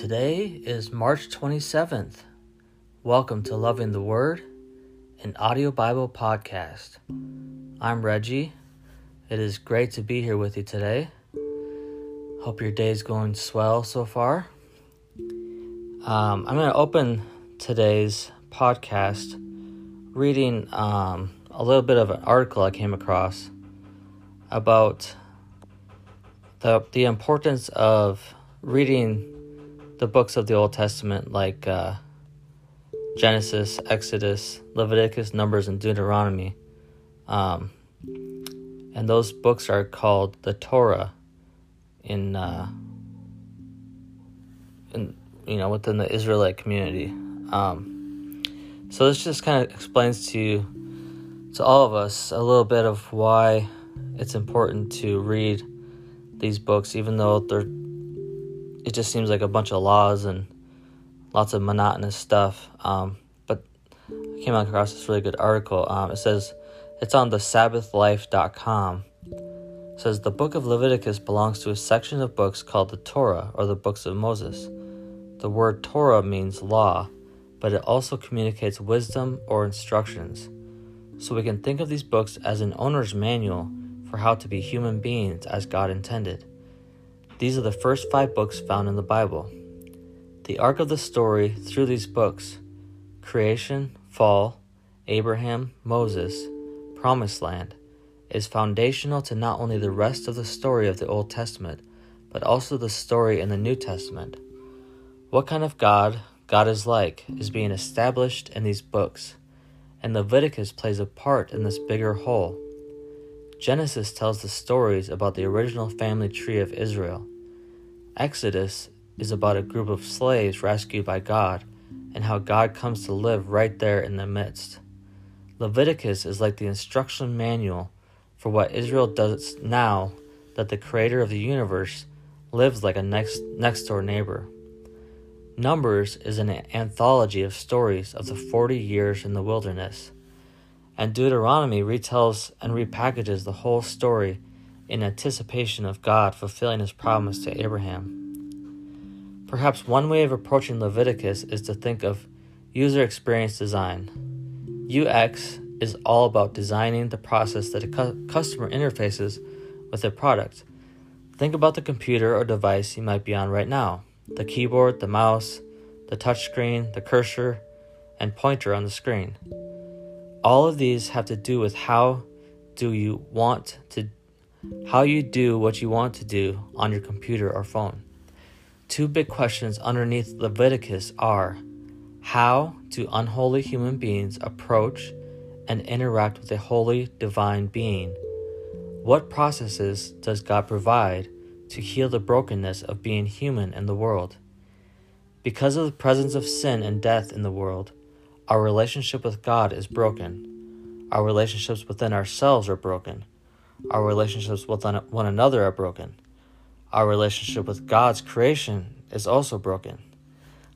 Today is March 27th. Welcome to Loving the Word, an audio Bible podcast. I'm Reggie. It is great to be here with you today. Hope your day is going swell so far. Um, I'm going to open today's podcast reading um, a little bit of an article I came across about the the importance of reading the books of the Old Testament, like uh, Genesis, Exodus, Leviticus, Numbers, and Deuteronomy. Um, and those books are called the Torah in, uh, in you know, within the Israelite community. Um, so this just kind of explains to you, to all of us, a little bit of why it's important to read these books, even though they're it just seems like a bunch of laws and lots of monotonous stuff. Um, but I came across this really good article. Um, it says it's on the Sabbathlife.com. It says the book of Leviticus belongs to a section of books called the Torah or the books of Moses. The word Torah means law, but it also communicates wisdom or instructions. So we can think of these books as an owner's manual for how to be human beings as God intended. These are the first five books found in the Bible. The arc of the story through these books creation, fall, Abraham, Moses, promised land is foundational to not only the rest of the story of the Old Testament, but also the story in the New Testament. What kind of God God is like is being established in these books, and Leviticus plays a part in this bigger whole. Genesis tells the stories about the original family tree of Israel. Exodus is about a group of slaves rescued by God and how God comes to live right there in the midst. Leviticus is like the instruction manual for what Israel does now that the creator of the universe lives like a next next door neighbor. Numbers is an anthology of stories of the 40 years in the wilderness and Deuteronomy retells and repackages the whole story in anticipation of God fulfilling his promise to Abraham. Perhaps one way of approaching Leviticus is to think of user experience design. UX is all about designing the process that a cu- customer interfaces with a product. Think about the computer or device you might be on right now the keyboard, the mouse, the touchscreen, the cursor, and pointer on the screen. All of these have to do with how do you want to how you do what you want to do on your computer or phone. Two big questions underneath Leviticus are how do unholy human beings approach and interact with a holy divine being? What processes does God provide to heal the brokenness of being human in the world? Because of the presence of sin and death in the world, our relationship with God is broken. Our relationships within ourselves are broken. Our relationships with one another are broken. Our relationship with God's creation is also broken.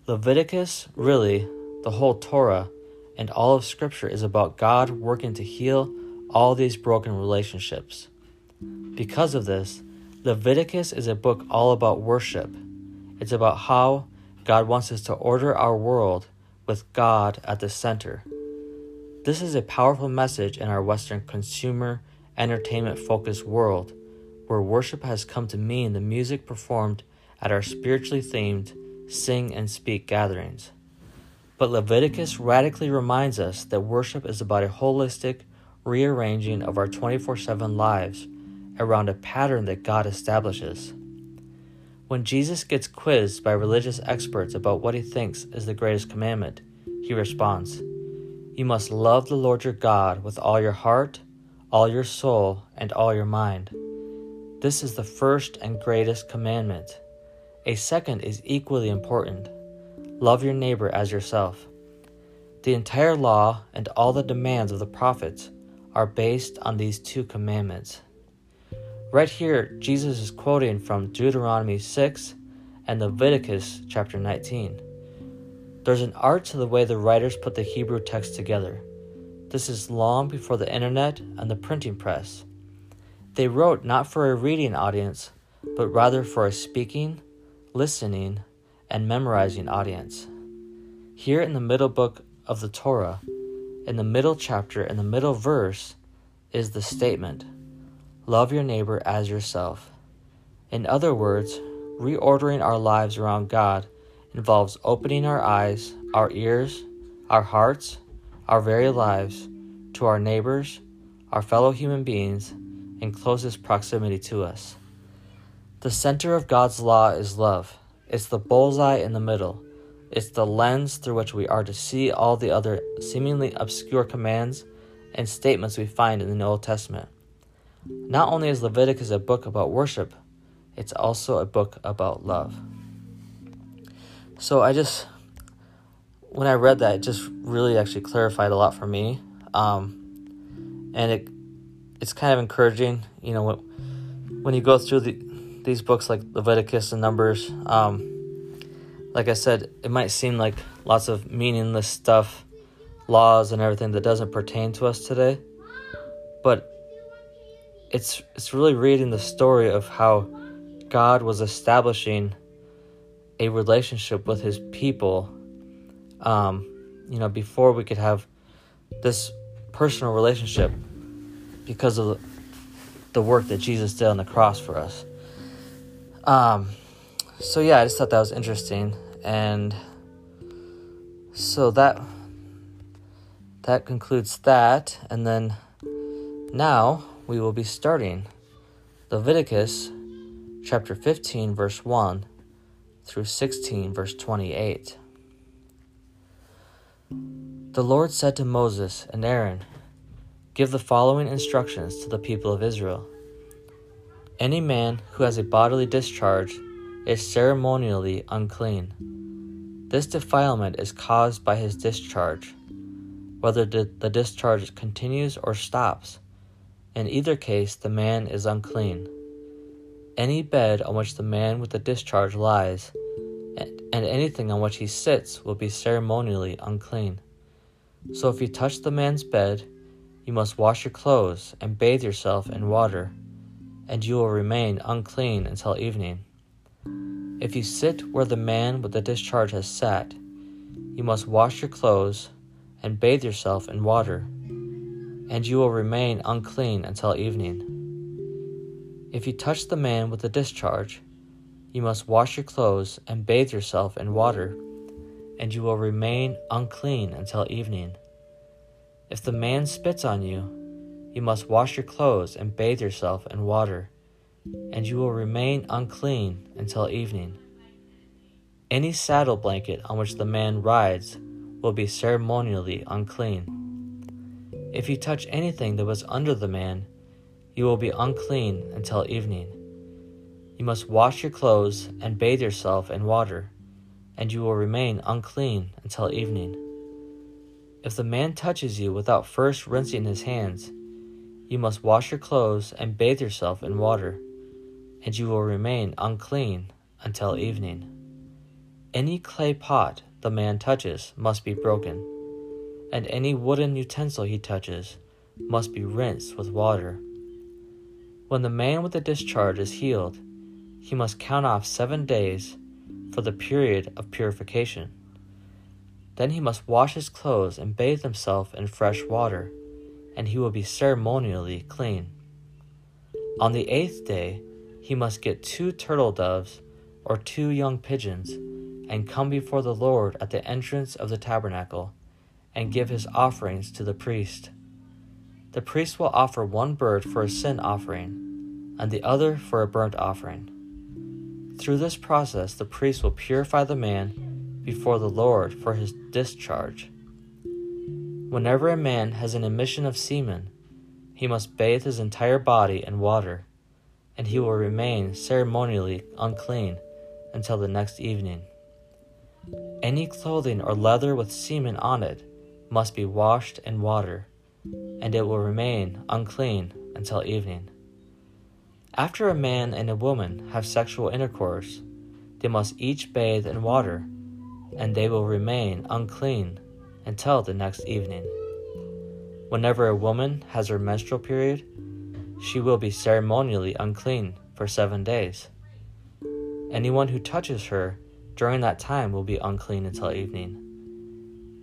Leviticus, really, the whole Torah, and all of Scripture is about God working to heal all these broken relationships. Because of this, Leviticus is a book all about worship. It's about how God wants us to order our world with God at the center. This is a powerful message in our Western consumer, entertainment focused world where worship has come to mean the music performed at our spiritually themed sing and speak gatherings. But Leviticus radically reminds us that worship is about a holistic rearranging of our 24 7 lives around a pattern that God establishes. When Jesus gets quizzed by religious experts about what he thinks is the greatest commandment, he responds, You must love the Lord your God with all your heart, all your soul, and all your mind. This is the first and greatest commandment. A second is equally important love your neighbor as yourself. The entire law and all the demands of the prophets are based on these two commandments. Right here, Jesus is quoting from Deuteronomy 6 and Leviticus chapter 19. There's an art to the way the writers put the Hebrew text together. This is long before the internet and the printing press. They wrote not for a reading audience, but rather for a speaking, listening, and memorizing audience. Here in the middle book of the Torah, in the middle chapter, in the middle verse, is the statement Love your neighbor as yourself. In other words, reordering our lives around God involves opening our eyes, our ears, our hearts, our very lives to our neighbors, our fellow human beings, in closest proximity to us. The center of God's law is love. It's the bullseye in the middle. It's the lens through which we are to see all the other seemingly obscure commands and statements we find in the Old Testament. Not only is Leviticus a book about worship, it's also a book about love. So I just, when I read that, it just really actually clarified a lot for me. Um, and it, it's kind of encouraging, you know, when, when you go through the, these books like Leviticus and Numbers, um, like I said, it might seem like lots of meaningless stuff, laws and everything that doesn't pertain to us today. But it's it's really reading the story of how God was establishing a relationship with his people. Um, you know before we could have this personal relationship because of the work that Jesus did on the cross for us. Um, so yeah, I just thought that was interesting, and so that that concludes that, and then now we will be starting Leviticus chapter 15, verse 1 through 16, verse 28. The Lord said to Moses and Aaron, Give the following instructions to the people of Israel. Any man who has a bodily discharge is ceremonially unclean. This defilement is caused by his discharge, whether the discharge continues or stops. In either case, the man is unclean. Any bed on which the man with the discharge lies, and anything on which he sits, will be ceremonially unclean. So if you touch the man's bed, you must wash your clothes and bathe yourself in water, and you will remain unclean until evening. If you sit where the man with the discharge has sat, you must wash your clothes and bathe yourself in water, and you will remain unclean until evening. If you touch the man with the discharge, you must wash your clothes and bathe yourself in water, and you will remain unclean until evening. If the man spits on you, you must wash your clothes and bathe yourself in water and you will remain unclean until evening. Any saddle blanket on which the man rides will be ceremonially unclean. If you touch anything that was under the man, you will be unclean until evening. You must wash your clothes and bathe yourself in water, and you will remain unclean until evening. If the man touches you without first rinsing his hands, you must wash your clothes and bathe yourself in water and you will remain unclean until evening. Any clay pot the man touches must be broken, and any wooden utensil he touches must be rinsed with water. When the man with the discharge is healed, he must count off seven days for the period of purification. Then he must wash his clothes and bathe himself in fresh water, and he will be ceremonially clean. On the eighth day, he must get two turtle doves or two young pigeons and come before the Lord at the entrance of the tabernacle and give his offerings to the priest. The priest will offer one bird for a sin offering and the other for a burnt offering. Through this process, the priest will purify the man before the Lord for his discharge. Whenever a man has an emission of semen, he must bathe his entire body in water and he will remain ceremonially unclean until the next evening. Any clothing or leather with semen on it must be washed in water, and it will remain unclean until evening. After a man and a woman have sexual intercourse, they must each bathe in water, and they will remain unclean until the next evening. Whenever a woman has her menstrual period, she will be ceremonially unclean for seven days. Anyone who touches her during that time will be unclean until evening.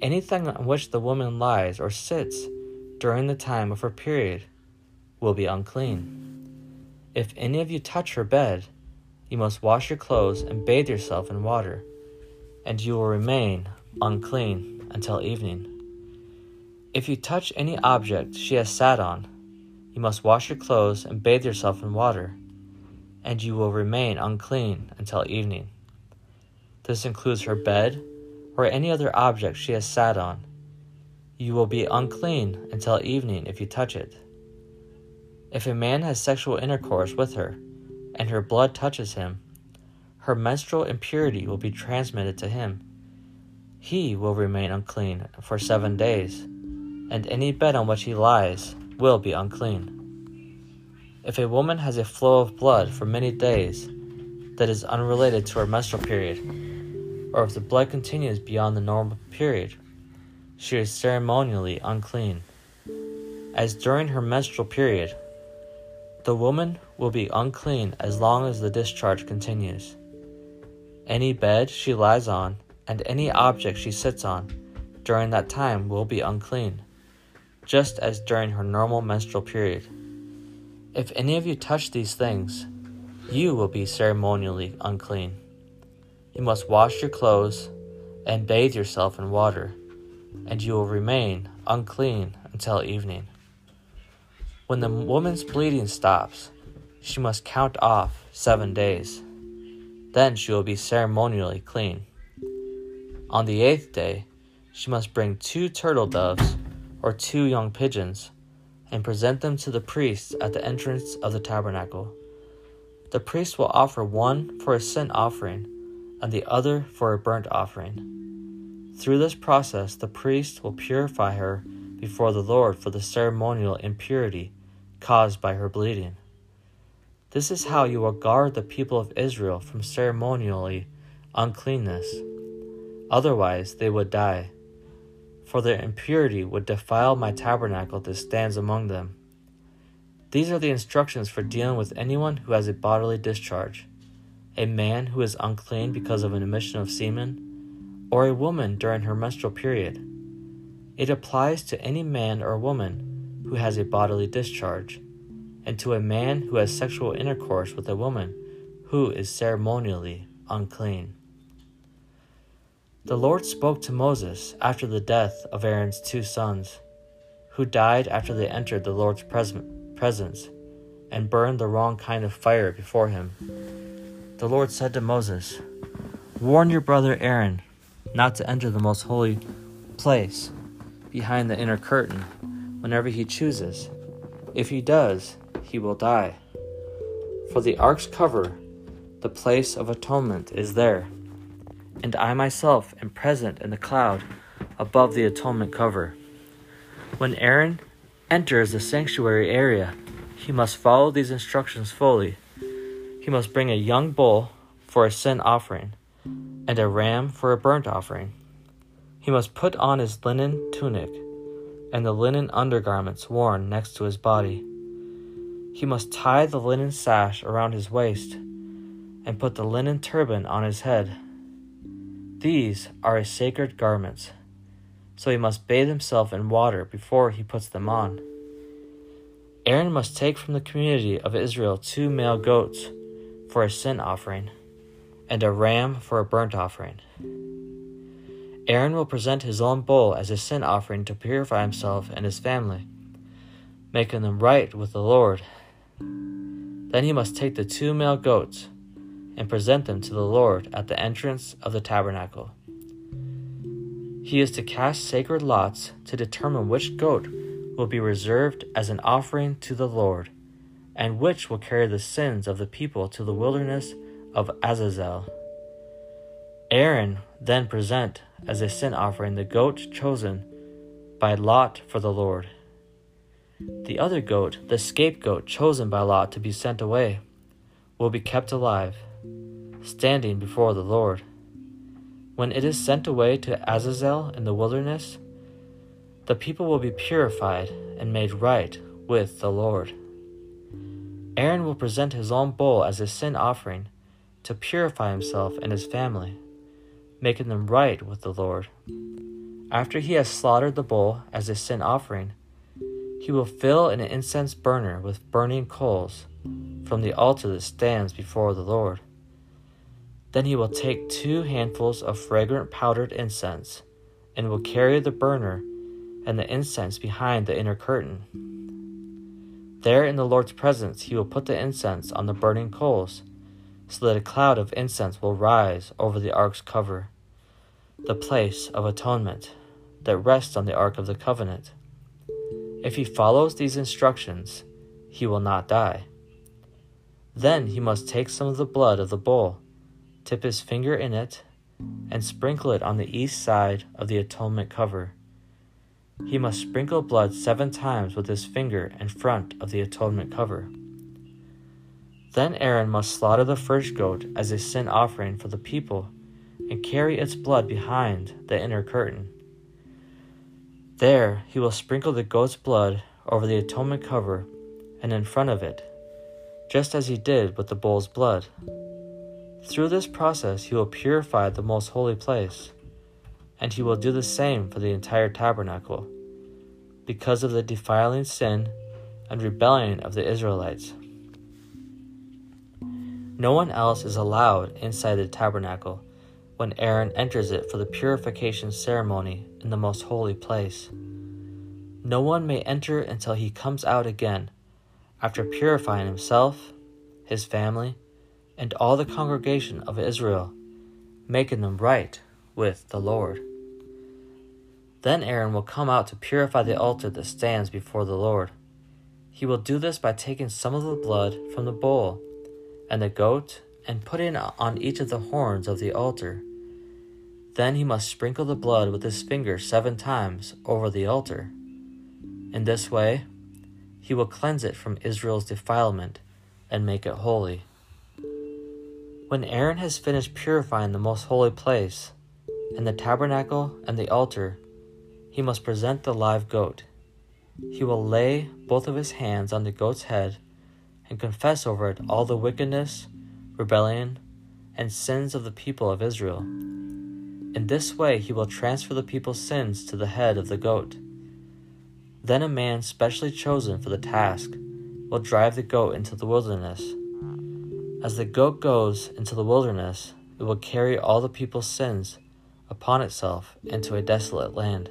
Anything on which the woman lies or sits during the time of her period will be unclean. If any of you touch her bed, you must wash your clothes and bathe yourself in water, and you will remain unclean until evening. If you touch any object she has sat on, you must wash your clothes and bathe yourself in water, and you will remain unclean until evening. This includes her bed or any other object she has sat on. You will be unclean until evening if you touch it. If a man has sexual intercourse with her, and her blood touches him, her menstrual impurity will be transmitted to him. He will remain unclean for seven days, and any bed on which he lies will be unclean. If a woman has a flow of blood for many days that is unrelated to her menstrual period, or if the blood continues beyond the normal period, she is ceremonially unclean. As during her menstrual period, the woman will be unclean as long as the discharge continues. Any bed she lies on and any object she sits on during that time will be unclean, just as during her normal menstrual period. If any of you touch these things, you will be ceremonially unclean. You must wash your clothes and bathe yourself in water, and you will remain unclean until evening. When the woman's bleeding stops, she must count off seven days. Then she will be ceremonially clean. On the eighth day, she must bring two turtle doves or two young pigeons and present them to the priest at the entrance of the tabernacle. The priest will offer one for a sin offering and the other for a burnt offering. Through this process, the priest will purify her before the Lord for the ceremonial impurity caused by her bleeding. This is how you will guard the people of Israel from ceremonially uncleanness. Otherwise, they would die, for their impurity would defile my tabernacle that stands among them. These are the instructions for dealing with anyone who has a bodily discharge a man who is unclean because of an emission of semen, or a woman during her menstrual period. It applies to any man or woman who has a bodily discharge, and to a man who has sexual intercourse with a woman who is ceremonially unclean. The Lord spoke to Moses after the death of Aaron's two sons, who died after they entered the Lord's presence and burned the wrong kind of fire before him. The Lord said to Moses, Warn your brother Aaron not to enter the most holy place behind the inner curtain whenever he chooses. If he does, he will die. For the ark's cover, the place of atonement, is there, and I myself am present in the cloud above the atonement cover. When Aaron enters the sanctuary area, he must follow these instructions fully. He must bring a young bull for a sin offering, and a ram for a burnt offering. He must put on his linen tunic and the linen undergarments worn next to his body. He must tie the linen sash around his waist and put the linen turban on his head. These are his sacred garments, so he must bathe himself in water before he puts them on. Aaron must take from the community of Israel two male goats for a sin offering and a ram for a burnt offering. Aaron will present his own bull as a sin offering to purify himself and his family, making them right with the Lord. Then he must take the two male goats and present them to the Lord at the entrance of the tabernacle. He is to cast sacred lots to determine which goat will be reserved as an offering to the Lord, and which will carry the sins of the people to the wilderness of Azazel. Aaron then present as a sin offering the goat chosen by Lot for the Lord. The other goat, the scapegoat chosen by Lot to be sent away, will be kept alive, standing before the Lord. When it is sent away to Azazel in the wilderness, the people will be purified and made right with the Lord. Aaron will present his own bull as a sin offering to purify himself and his family making them right with the Lord. After he has slaughtered the bull as a sin offering, he will fill an incense burner with burning coals from the altar that stands before the Lord. Then he will take two handfuls of fragrant powdered incense and will carry the burner and the incense behind the inner curtain. There in the Lord's presence he will put the incense on the burning coals, so that a cloud of incense will rise over the ark's cover, the place of atonement that rests on the ark of the covenant. If he follows these instructions, he will not die. Then he must take some of the blood of the bull, tip his finger in it, and sprinkle it on the east side of the atonement cover. He must sprinkle blood seven times with his finger in front of the atonement cover. Then Aaron must slaughter the first goat as a sin offering for the people and carry its blood behind the inner curtain. There he will sprinkle the goat's blood over the atonement cover and in front of it, just as he did with the bull's blood. Through this process, he will purify the most holy place, and he will do the same for the entire tabernacle, because of the defiling sin and rebellion of the Israelites. No one else is allowed inside the tabernacle when Aaron enters it for the purification ceremony in the most holy place. No one may enter until he comes out again after purifying himself, his family, and all the congregation of Israel, making them right with the Lord. Then Aaron will come out to purify the altar that stands before the Lord. He will do this by taking some of the blood from the bull and the goat and putting it on each of the horns of the altar. Then he must sprinkle the blood with his finger seven times over the altar. In this way, he will cleanse it from Israel's defilement and make it holy. When Aaron has finished purifying the most holy place, and the tabernacle and the altar, he must present the live goat. He will lay both of his hands on the goat's head and confess over it all the wickedness, rebellion, and sins of the people of Israel. In this way, he will transfer the people's sins to the head of the goat. Then a man specially chosen for the task will drive the goat into the wilderness as the goat goes into the wilderness, it will carry all the people's sins upon itself into a desolate land.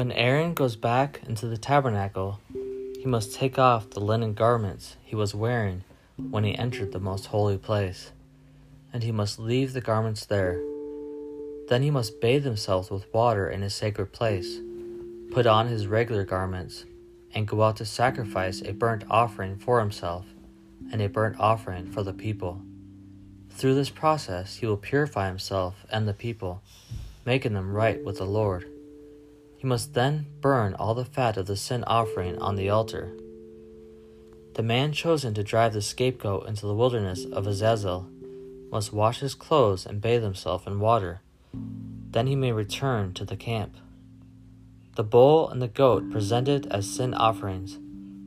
When Aaron goes back into the tabernacle, he must take off the linen garments he was wearing when he entered the most holy place, and he must leave the garments there then he must bathe himself with water in his sacred place, put on his regular garments, and go out to sacrifice a burnt offering for himself and a burnt offering for the people. Through this process, he will purify himself and the people, making them right with the Lord. He must then burn all the fat of the sin offering on the altar. The man chosen to drive the scapegoat into the wilderness of Azazel must wash his clothes and bathe himself in water then he may return to the camp. The bull and the goat presented as sin offerings,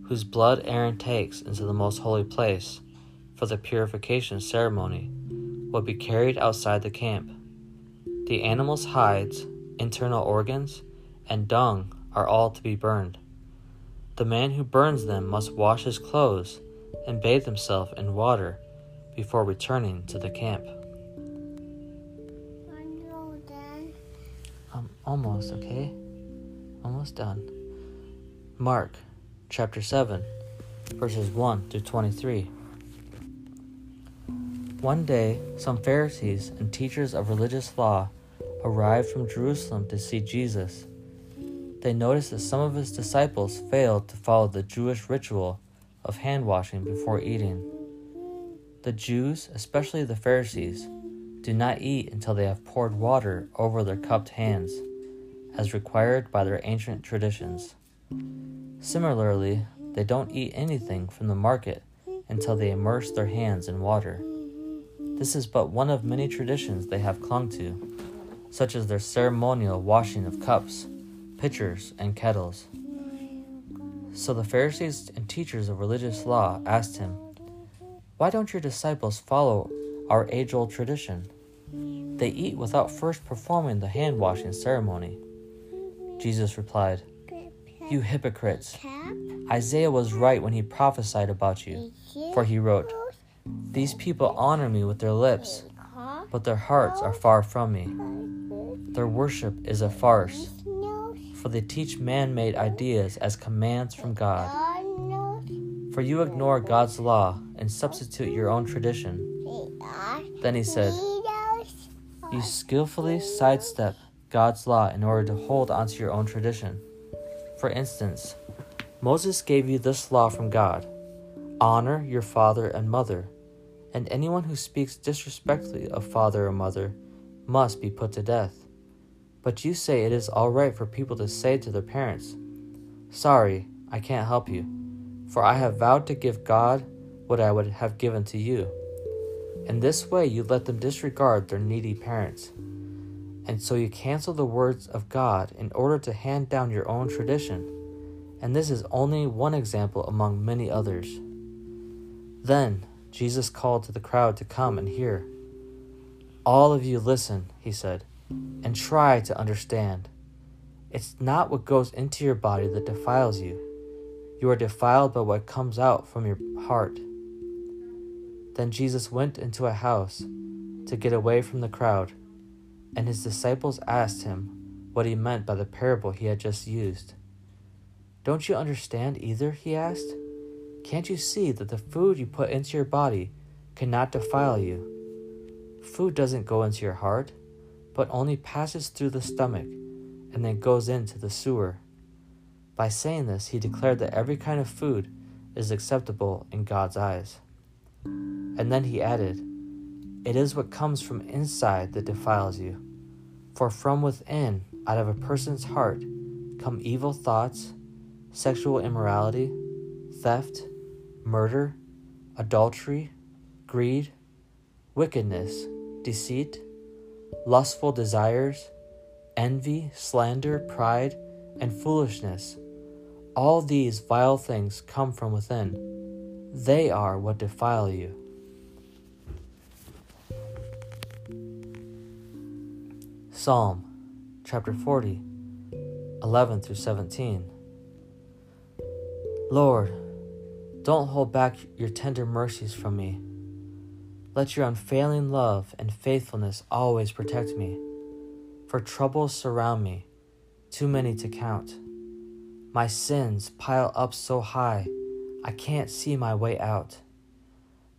whose blood Aaron takes into the most holy place for the purification ceremony, will be carried outside the camp. The animal's hides, internal organs, and dung are all to be burned. The man who burns them must wash his clothes and bathe himself in water before returning to the camp. I'm um, almost, okay? Almost done. Mark chapter 7, verses 1 to 23. One day, some Pharisees and teachers of religious law arrived from Jerusalem to see Jesus. They noticed that some of his disciples failed to follow the Jewish ritual of hand washing before eating. The Jews, especially the Pharisees, do not eat until they have poured water over their cupped hands as required by their ancient traditions. Similarly, they don't eat anything from the market until they immerse their hands in water. This is but one of many traditions they have clung to, such as their ceremonial washing of cups, pitchers, and kettles. So the Pharisees and teachers of religious law asked him, Why don't your disciples follow our age old tradition? They eat without first performing the hand washing ceremony. Jesus replied, You hypocrites! Isaiah was right when he prophesied about you, for he wrote, These people honor me with their lips, but their hearts are far from me. Their worship is a farce for they teach man made ideas as commands from God. For you ignore God's law and substitute your own tradition. Then he said, You skillfully sidestep God's law in order to hold onto your own tradition. For instance, Moses gave you this law from God honor your father and mother, and anyone who speaks disrespectfully of father or mother must be put to death. But you say it is all right for people to say to their parents, Sorry, I can't help you, for I have vowed to give God what I would have given to you. In this way, you let them disregard their needy parents. And so you cancel the words of God in order to hand down your own tradition. And this is only one example among many others. Then Jesus called to the crowd to come and hear. All of you listen, he said and try to understand. It's not what goes into your body that defiles you. You are defiled by what comes out from your heart. Then Jesus went into a house to get away from the crowd, and his disciples asked him what he meant by the parable he had just used. Don't you understand either? he asked. Can't you see that the food you put into your body cannot defile you? Food doesn't go into your heart but only passes through the stomach and then goes into the sewer. By saying this, he declared that every kind of food is acceptable in God's eyes. And then he added, It is what comes from inside that defiles you. For from within, out of a person's heart, come evil thoughts, sexual immorality, theft, murder, adultery, greed, wickedness, deceit lustful desires, envy, slander, pride, and foolishness. All these vile things come from within. They are what defile you. Psalm chapter 40, 11 through 17. Lord, don't hold back your tender mercies from me. Let your unfailing love and faithfulness always protect me, for troubles surround me, too many to count. My sins pile up so high, I can't see my way out.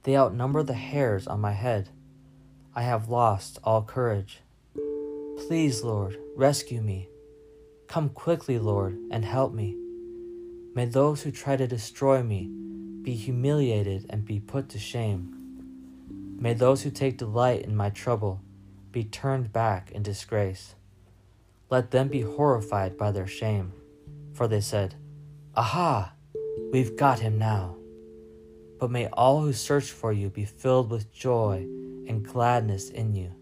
They outnumber the hairs on my head. I have lost all courage. Please, Lord, rescue me. Come quickly, Lord, and help me. May those who try to destroy me be humiliated and be put to shame. May those who take delight in my trouble be turned back in disgrace. Let them be horrified by their shame, for they said, Aha, we've got him now. But may all who search for you be filled with joy and gladness in you.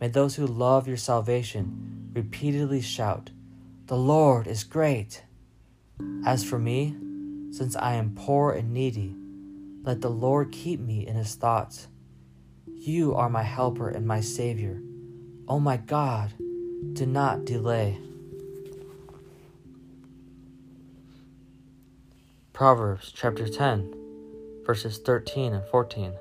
May those who love your salvation repeatedly shout, The Lord is great. As for me, since I am poor and needy, let the Lord keep me in his thoughts. You are my helper and my Savior. Oh my God, do not delay. Proverbs chapter 10, verses 13 and 14.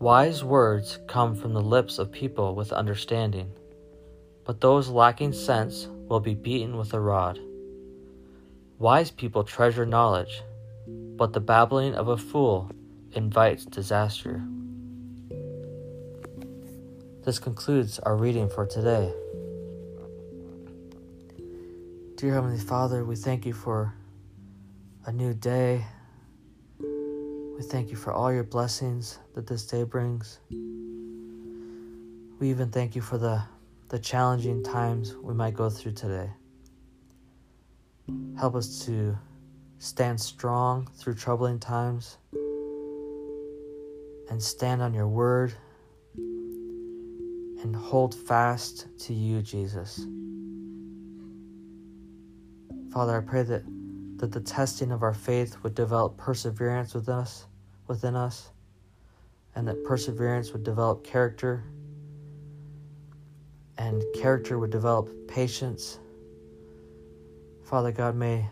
Wise words come from the lips of people with understanding, but those lacking sense will be beaten with a rod. Wise people treasure knowledge, but the babbling of a fool invites disaster. This concludes our reading for today. Dear Heavenly Father, we thank you for a new day. We thank you for all your blessings that this day brings. We even thank you for the, the challenging times we might go through today. Help us to stand strong through troubling times and stand on your word and hold fast to you, Jesus. Father, I pray that, that the testing of our faith would develop perseverance within us, within us, and that perseverance would develop character, and character would develop patience. Father God, may,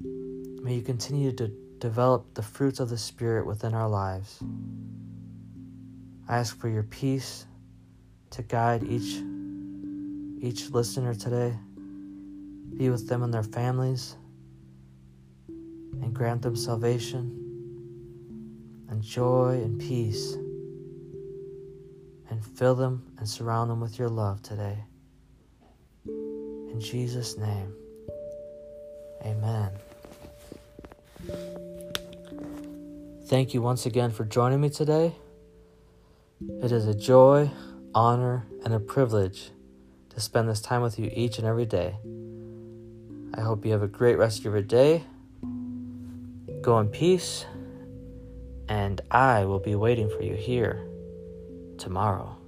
may you continue to develop the fruits of the Spirit within our lives. I ask for your peace to guide each each listener today. Be with them and their families and grant them salvation and joy and peace and fill them and surround them with your love today. In Jesus' name, amen. Thank you once again for joining me today. It is a joy, honor, and a privilege to spend this time with you each and every day. I hope you have a great rest of your day. Go in peace, and I will be waiting for you here tomorrow.